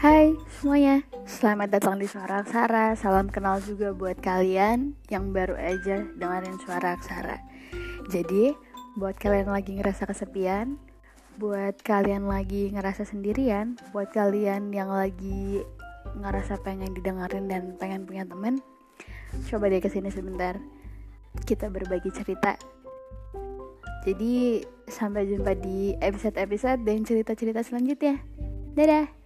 Hai semuanya, selamat datang di Suara Aksara Salam kenal juga buat kalian yang baru aja dengerin Suara Aksara Jadi, buat kalian lagi ngerasa kesepian Buat kalian lagi ngerasa sendirian Buat kalian yang lagi ngerasa pengen didengarin dan pengen punya temen Coba deh ke sini sebentar. Kita berbagi cerita. Jadi, sampai jumpa di episode-episode dan cerita-cerita selanjutnya. Dadah!